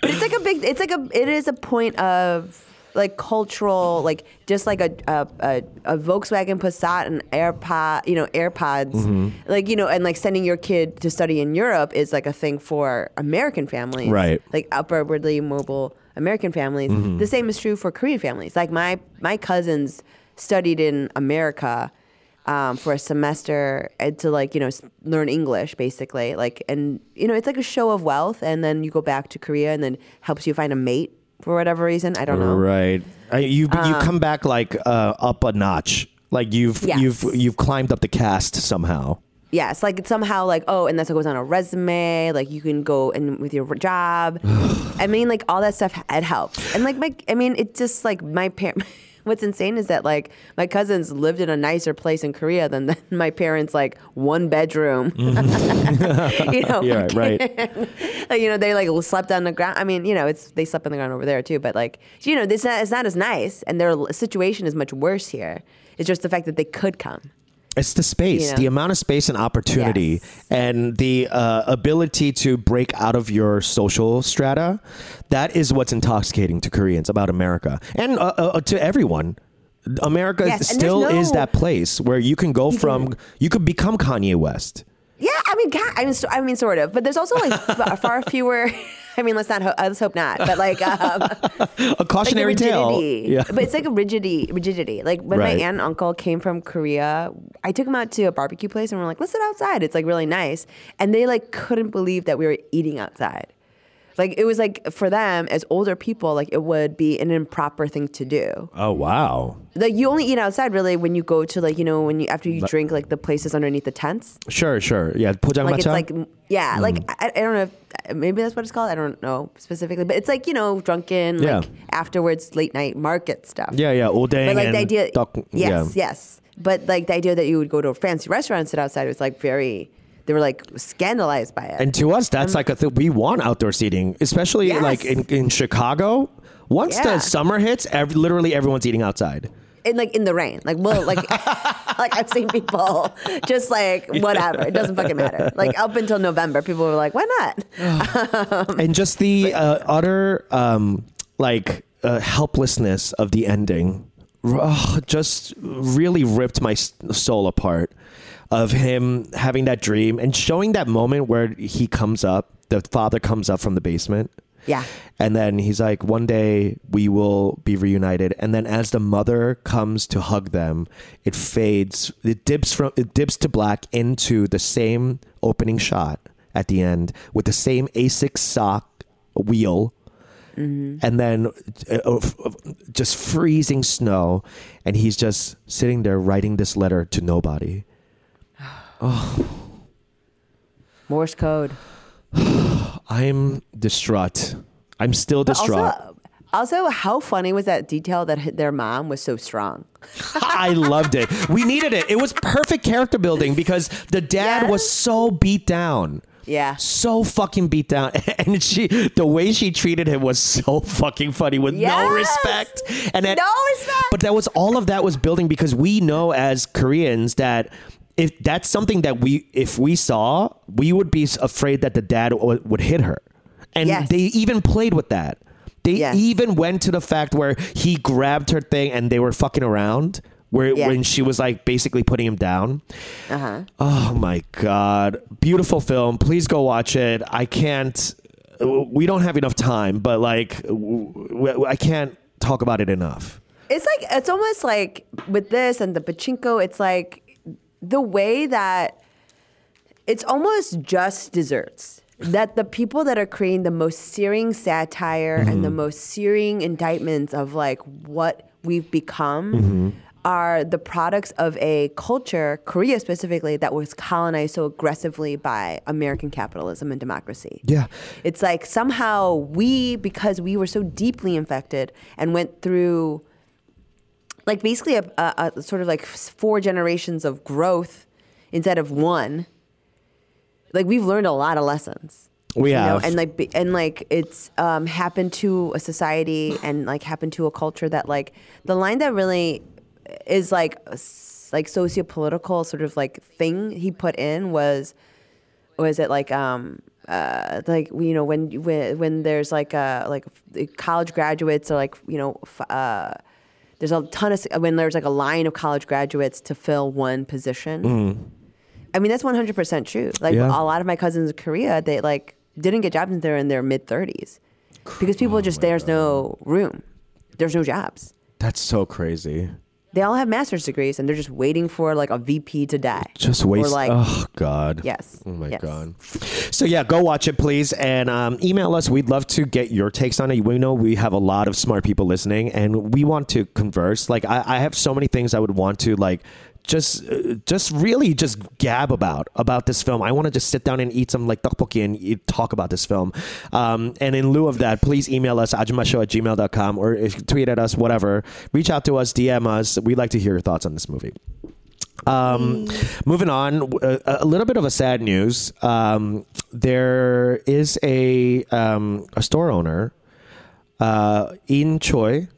But it's like a big. It's like a. It is a point of like cultural, like just like a a, a, a Volkswagen Passat and AirPod, you know, AirPods, Mm-hmm. like you know, and like sending your kid to study in Europe is like a thing for American families, Right. Like upwardly mobile American families. Mm-hmm. The same is true for Korean families. Like my my cousins studied in America um, for a semester and to like you know learn English basically. Like and you know it's like a show of wealth, and then you go back to Korea and then helps you find a mate for whatever reason. I don't know. Right. You you come back like uh, up a notch. Like you've Yes. you've you've climbed up the cast somehow. Yes, like it's somehow like oh, and that's what goes on a resume. Like you can go in with your job. [sighs] I mean, like all that stuff it helps. And like my, I mean, it just like my parent. [laughs] What's insane is that like my cousins lived in a nicer place in Korea than, than [laughs] my parents' like one bedroom. [laughs] you know, Yeah, right. [laughs] like, you know, they like slept on the ground. I mean, you know, it's they slept on the ground over there too. But like, you know, this it's not as nice, and their situation is much worse here. It's just the fact that they could come. It's the space, You know? the amount of space and opportunity, Yes. and the uh, ability to break out of your social strata. That is what's intoxicating to Koreans about America and uh, uh, to everyone. America Yes, still there's is that place where you can go from, you could become Kanye West. Yeah, I mean, I mean, I mean, sort of, but there's also like [laughs] far fewer. [laughs] I mean, let's not. Ho- let's hope not. But like, [laughs] um, A like cautionary tale. Yeah. But it's like a rigidity. Rigidity. Like when Right. my aunt and uncle came from Korea, I took them out to a barbecue place and we're like, let's sit outside. It's like really nice, and they like couldn't believe that we were eating outside. Like it was like for them as older people, like it would be an improper thing to do. Oh wow. Like you only eat outside really when you go to like you know when you after you drink like the places underneath the tents. Sure, sure. Yeah, like 포장마차. it's like yeah like I, I don't know if, maybe that's what it's called i don't know specifically but it's like you know drunken Yeah. like afterwards late night market stuff yeah, yeah. Odeng but like and the idea 떡- yes yeah. yes but like the idea that you would go to a fancy restaurant and sit outside was like very they were like scandalized by it And to us, that's like a thing. We want outdoor seating, especially Yes. like in, in Chicago. Once Yeah. the summer hits, ev literally everyone's eating outside. and like in the rain like well like [laughs] [laughs] like i've seen people just like whatever it doesn't fucking matter like up until november people were like why not [sighs] and just the uh, utter um, like uh, helplessness of the ending ugh, just really ripped my soul apart of him having that dream and showing that moment where he comes up the father comes up from the basement Yeah. and then he's like one day we will be reunited and then as the mother comes to hug them it fades it dips from it dips to black into the same opening shot at the end with the same asics sock wheel and then uh, just freezing snow and he's just sitting there writing this letter to nobody. [sighs] Morse code. [sighs] I'm distraught. I'm still distraught also also how funny was that detail that their mom was so strong? [laughs] I loved it. We needed it. It was perfect character building because the dad was so beat down. Yeah. So fucking beat down. [laughs] And she the way she treated him was so fucking funny with no respect. And that, No respect. But that was all of that was building because we know as Koreans that if that's something that we if we saw, we would be afraid that the dad w- would hit her. And Yes. they even played with that. They Yes. even went to the fact where he grabbed her thing and they were fucking around. Where Yeah. when she was like basically putting him down. uh-huh Oh my god, beautiful film. Please go watch it. I can't. We don't have enough time, but like, I can't talk about it enough. It's like it's almost like with this and the pachinko, it's like the way that it's almost just desserts. That the people that are creating the most searing satire and the most searing indictments of like what we've become are the products of a culture, Korea specifically, that was colonized so aggressively by American capitalism and democracy. Yeah. It's like somehow we, because we were so deeply infected and went through like basically a, a, a sort of like four generations of growth instead of one. Like we've learned a lot of lessons. We you know? have. and like and like it's um, happened to a society and like happened to a culture that like the line that really is like like socio-political sort of like thing he put in was was it like um uh like you know when when when there's like uh like college graduates or like you know f- uh there's a ton of when there's like a line of college graduates to fill one position. I mean that's 100% true. Like Yeah. a lot of my cousins in Korea they like didn't get jobs until they're in their mid 30s. Because people just there's no room. There's no jobs. That's so crazy. They all have master's degrees and they're just waiting for like a VP to die. Just waste. Or like, oh God. yes. Oh my yes. god. So yeah, go watch it, please, and um, email us. We'd love to get your takes on it. We know we have a lot of smart people listening, and we want to converse. Like I, I have so many things I would want to like. Just, just really, just gab about about this film. I want to just sit down and eat some like tteokbokki and eat, talk about this film. Um, and in lieu of that, please email us ajummashow at gmail.com or tweet at us, whatever. Reach out to us, DM us. We'd like to hear your thoughts on this movie. Um, moving on, a, a little bit of a sad news. Um, there is a um, a store owner, uh, In Choi,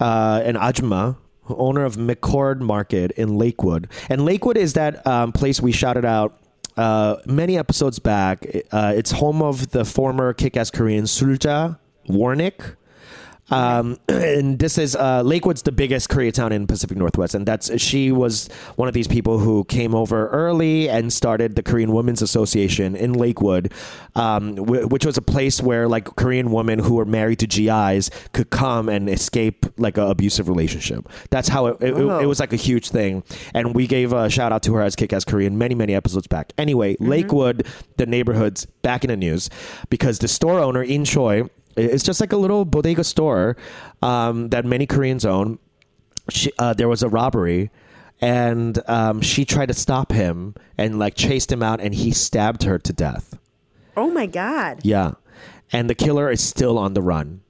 uh, an Ajma, owner of McCord Market in Lakewood, and Lakewood is that um, place we shouted out. Uh, many episodes back, uh, it's home of the former kick-ass Korean Sulja Warnick. Um, [clears throat] and this is uh, Lakewood's the biggest Koreatown in Pacific Northwest, and that's she was one of these people who came over early and started the Korean Women's Association in Lakewood, um, wh- which was a place where like Korean women who were married to GIs could come and escape like an abusive relationship. That's how it, it, it- it was like a huge thing, and we gave a shout out to her as Kick-Ass Korean many many episodes back. Anyway, Lakewood, the neighborhoods back in the news because the store owner In Choi it's just like a little bodega store um, that many Koreans own. She, uh, there was a robbery, and um, she tried to stop him and like chased him out, and he stabbed her to death. Oh my God. Yeah, and the killer is still on the run.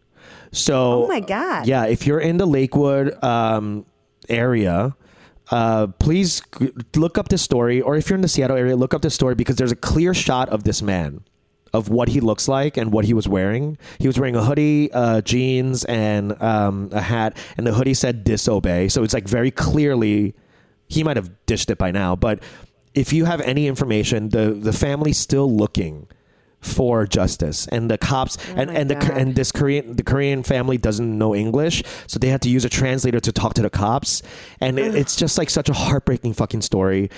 So, Oh my God. yeah, if you're in the Lakewood um, area. Uh, please look up this story, or if you're in the Seattle area, look up this story because there's a clear shot of this man, of what he looks like and what he was wearing. He was wearing a hoodie, uh, jeans, and um, a hat, and the hoodie said "disobey." So it's like very clearly he might have dished it by now. But if you have any information, the the family's still looking for justice and the cops and my and the God. and this Korean the Korean family doesn't know English so they had to use a translator to talk to the cops and it, it's just like such a heartbreaking fucking story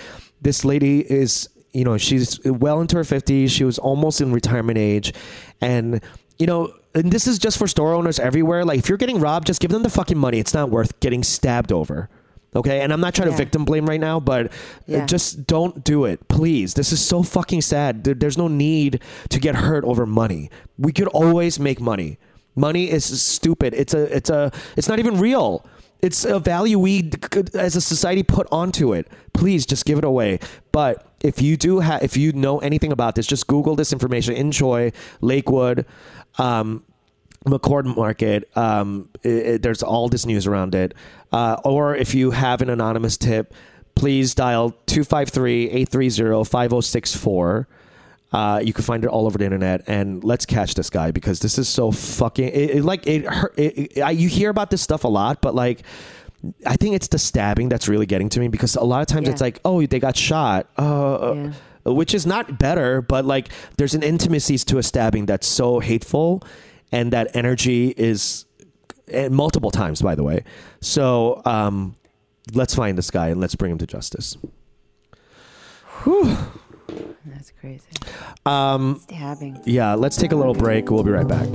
this lady is you know she's well into her 50s she was almost in retirement age. And you know and this is just for store owners everywhere. Like if you're getting robbed just give them the fucking money. It's not worth getting stabbed over. Okay? And i'm not trying to victim blame right now but Yeah. just don't do it. Please. This is so fucking sad. There- there's no need to get hurt over money. We could always make money. Money is stupid. It's a it's a it's not even real. It's a value we could, as a society put onto it. Please just give it away. But if you do have if you know anything about this just google this information in choi lakewood um, McCord Market. Um, it, it- there's all this news around it. Uh, or if you have an anonymous tip, please dial 253-830-5064. Uh, you can find it all over the internet, and let's catch this guy because this is so fucking. It, it- like it, I, you hear about this stuff a lot, but like, I think it's the stabbing that's really getting to me because a lot of times Yeah. it's like, oh, they got shot. Uh, Yeah. which is not better, but like there's an intimacy to a stabbing that's so hateful, and that energy is and multiple times, by the way. So um, let's find this guy and let's bring him to justice. That's crazy. Um, Stabbing. yeah, let's take a little break. We'll be right back.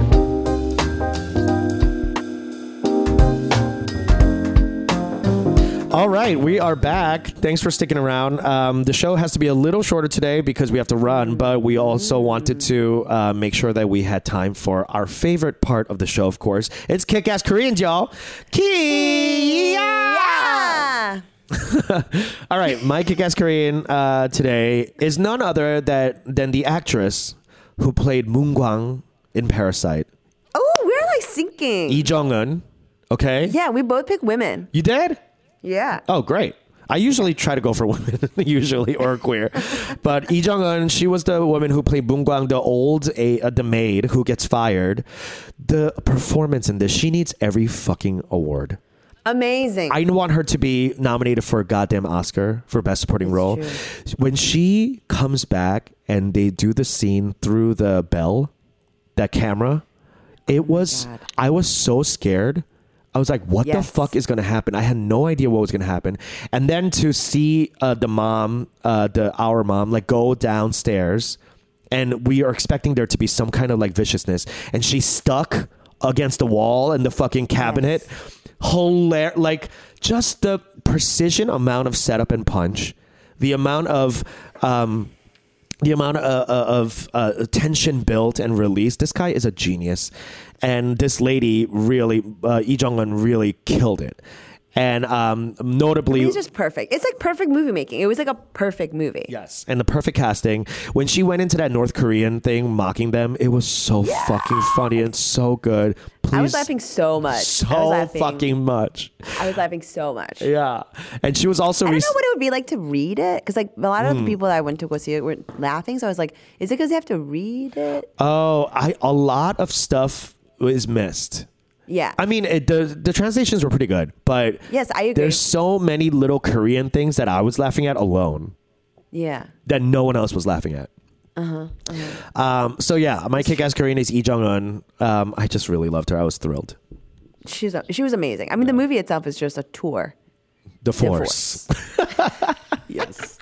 All right, we are back. Thanks for sticking around. Um, the show has to be a little shorter today because we have to run, but we also wanted to uh, make sure that we had time for our favorite part of the show, of course. It's Kick Ass Koreans, y'all. Kia! [laughs] All right, my kick-ass Korean uh, today is none other that, than the actress who played Moon Kwang in Parasite, Oh, we're like syncing. Lee Jeong Un. Okay, yeah, we both pick women. you did. Yeah. Oh, great. I usually try to go for [laughs] women, usually or queer, but Lee Jeong Un, she was the woman who played Moon Kwang, the old a uh, the maid who gets fired. The performance in this, she needs every fucking award. Amazing. I want her to be nominated for a goddamn Oscar for best supporting role. true. When she comes back and they do the scene through the bell, that camera, it was God. I was so scared. I was like, what the fuck is going to happen? I had no idea what was going to happen. And then to see uh, the mom, uh, the our mom, like go downstairs, and we are expecting there to be some kind of like viciousness, and she stuck against the wall and the fucking cabinet. Hilarious. Like just the precision amount of setup and punch, the amount of. Um, the amount of, of uh, tension built and released. This guy is a genius, and this lady really, uh, Lee Jeong Un really killed it. And um, notably, It's just perfect. It's like perfect movie making. It was like a perfect movie. Yes, and the perfect casting. When she went into that North Korean thing, mocking them, it was so fucking funny and so good. Please, I was laughing so much. I was so laughing, fucking much. I was laughing so much. Yeah, and she was also. I don't rec- know what it would be like to read it because like a lot of Hmm. the people that I went to go see it were laughing. So I was like, is it because they have to read it? oh, I a lot of stuff is missed. Yeah. I mean, it, the the translations were pretty good, but Yes, I agree. There's so many little Korean things that I was laughing at alone yeah. that no one else was laughing at. Uh-huh, Um, so yeah, my kick-ass Korean is Lee Jeong Un. Um, I just really loved her. I was thrilled. She's she was amazing. I mean, the movie itself is just a tour. The The Force. [laughs] Yes.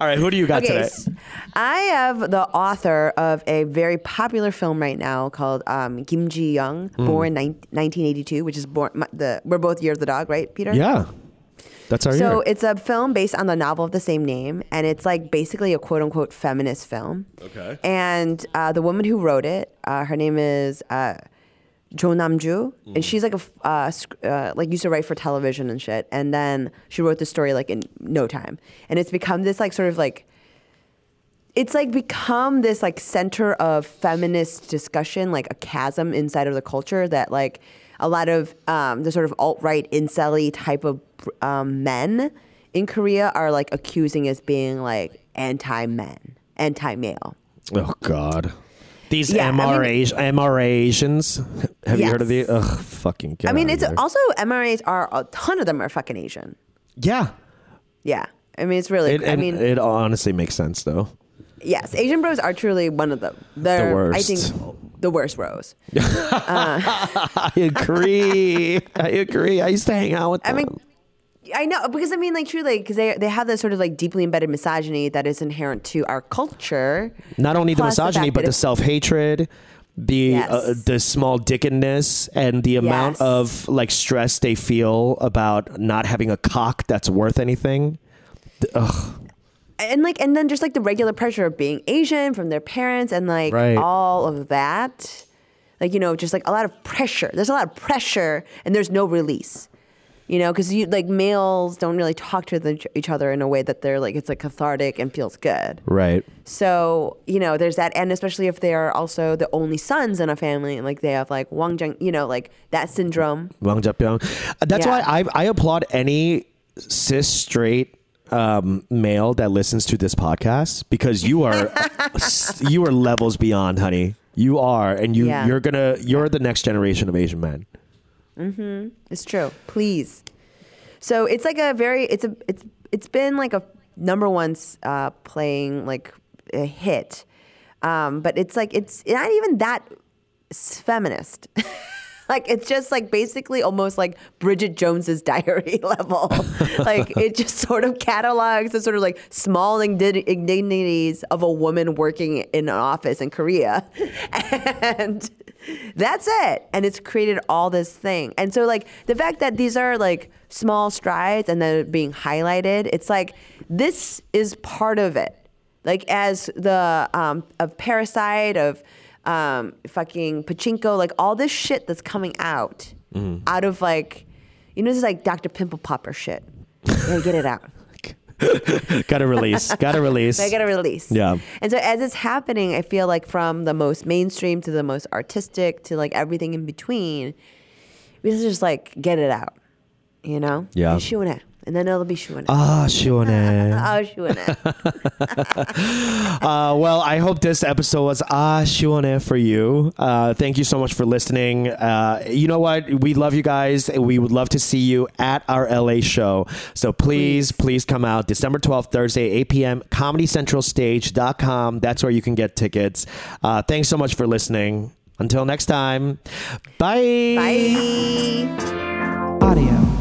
All right, who do you got Okay, today? I have the author of a very popular film right now called um, Kim Ji Young, Hmm. born nine- 1982, which is born my- the we're both Year of the Dog, right, Peter? Yeah, that's our So year. it's a film based on the novel of the same name, and it's like basically a quote unquote feminist film. Okay. And uh, the woman who wrote it, uh, her name is uh, Cho Nam Joo, Mm. and she's like a uh, uh, like used to write for television and shit. And then she wrote the story like in no time, and it's become this like sort of like it's like become this like center of feminist discussion, like a chasm inside of the culture that like a lot of um, the sort of alt right incel type of um, men in Korea are like accusing as being like anti men, anti male. oh God, these Yeah, I mean- MRA MRA Asians. Have you heard of the? Ugh, fucking. I mean, it's here. also MRAs are a ton of them are fucking Asian. yeah. Yeah, I mean it's really. It, I mean, it honestly makes sense though. yes, Asian bros are truly one of them. They're, I worst. think the worst bros. [laughs] I agree. I agree. I used to hang out with I them. mean, I know because I mean, like, truly, because they they have this sort of like deeply embedded misogyny that is inherent to our culture. not only the plus the misogyny, but the self hatred, the uh, the small dickedness, and the amount Yes. of like stress they feel about not having a cock that's worth anything. and like and then just like the regular pressure of being Asian from their parents and like Right. all of that, like you know, just like a lot of pressure. There's a lot of pressure, and there's no release. You know, because you like males don't really talk to the, each other in a way that they're like it's like cathartic and feels good. Right. So you know, there's that, and especially if they are also the only sons in a family, and like they have like Wang Zheng, you know, like that syndrome. Wang. Uh, That's Yeah. why I, I applaud any cis straight um, male that listens to this podcast because you are [laughs] you are levels beyond, honey. You are, and you Yeah. you're gonna you're the next generation of Asian men. It's true. Please. So it's like a very it's a it's it's been like a number one uh, playing like a hit, um, but it's like it's not even that feminist. [laughs] [laughs] like it's just like basically almost like Bridget Jones's Diary [laughs] level. [laughs] like it just sort of catalogs the sort of like small indi- indignities of a woman working in an office in Korea, and that's it. And it's created all this thing. And so like the fact that these are like small strides and they're being highlighted, it's like this is part of it. Like as the um, of Parasite of um, fucking Pachinko, like all this shit that's coming out out of like you know this is like Dr. Pimple Popper shit. You gotta get it out. [laughs] Gotta release. Gotta release. I gotta release. Yeah. And so as it's happening, I feel like from the most mainstream to the most artistic to like everything in between, we just just like get it out. You know? Yeah and then it'll be Shuane. Ah, Shuane. ah, [laughs] oh, Shuane. [laughs] Uh, well, I hope this episode was ah Shuane for you. Uh, thank you so much for listening. Uh, you know what? We love you guys. We would love to see you at our LA show. So please, please, please come out December 12th, Thursday, 8 p.m. ComedyCentralStage.com. That's where you can get tickets. Uh, thanks so much for listening. Until next time, bye. Bye. Audio.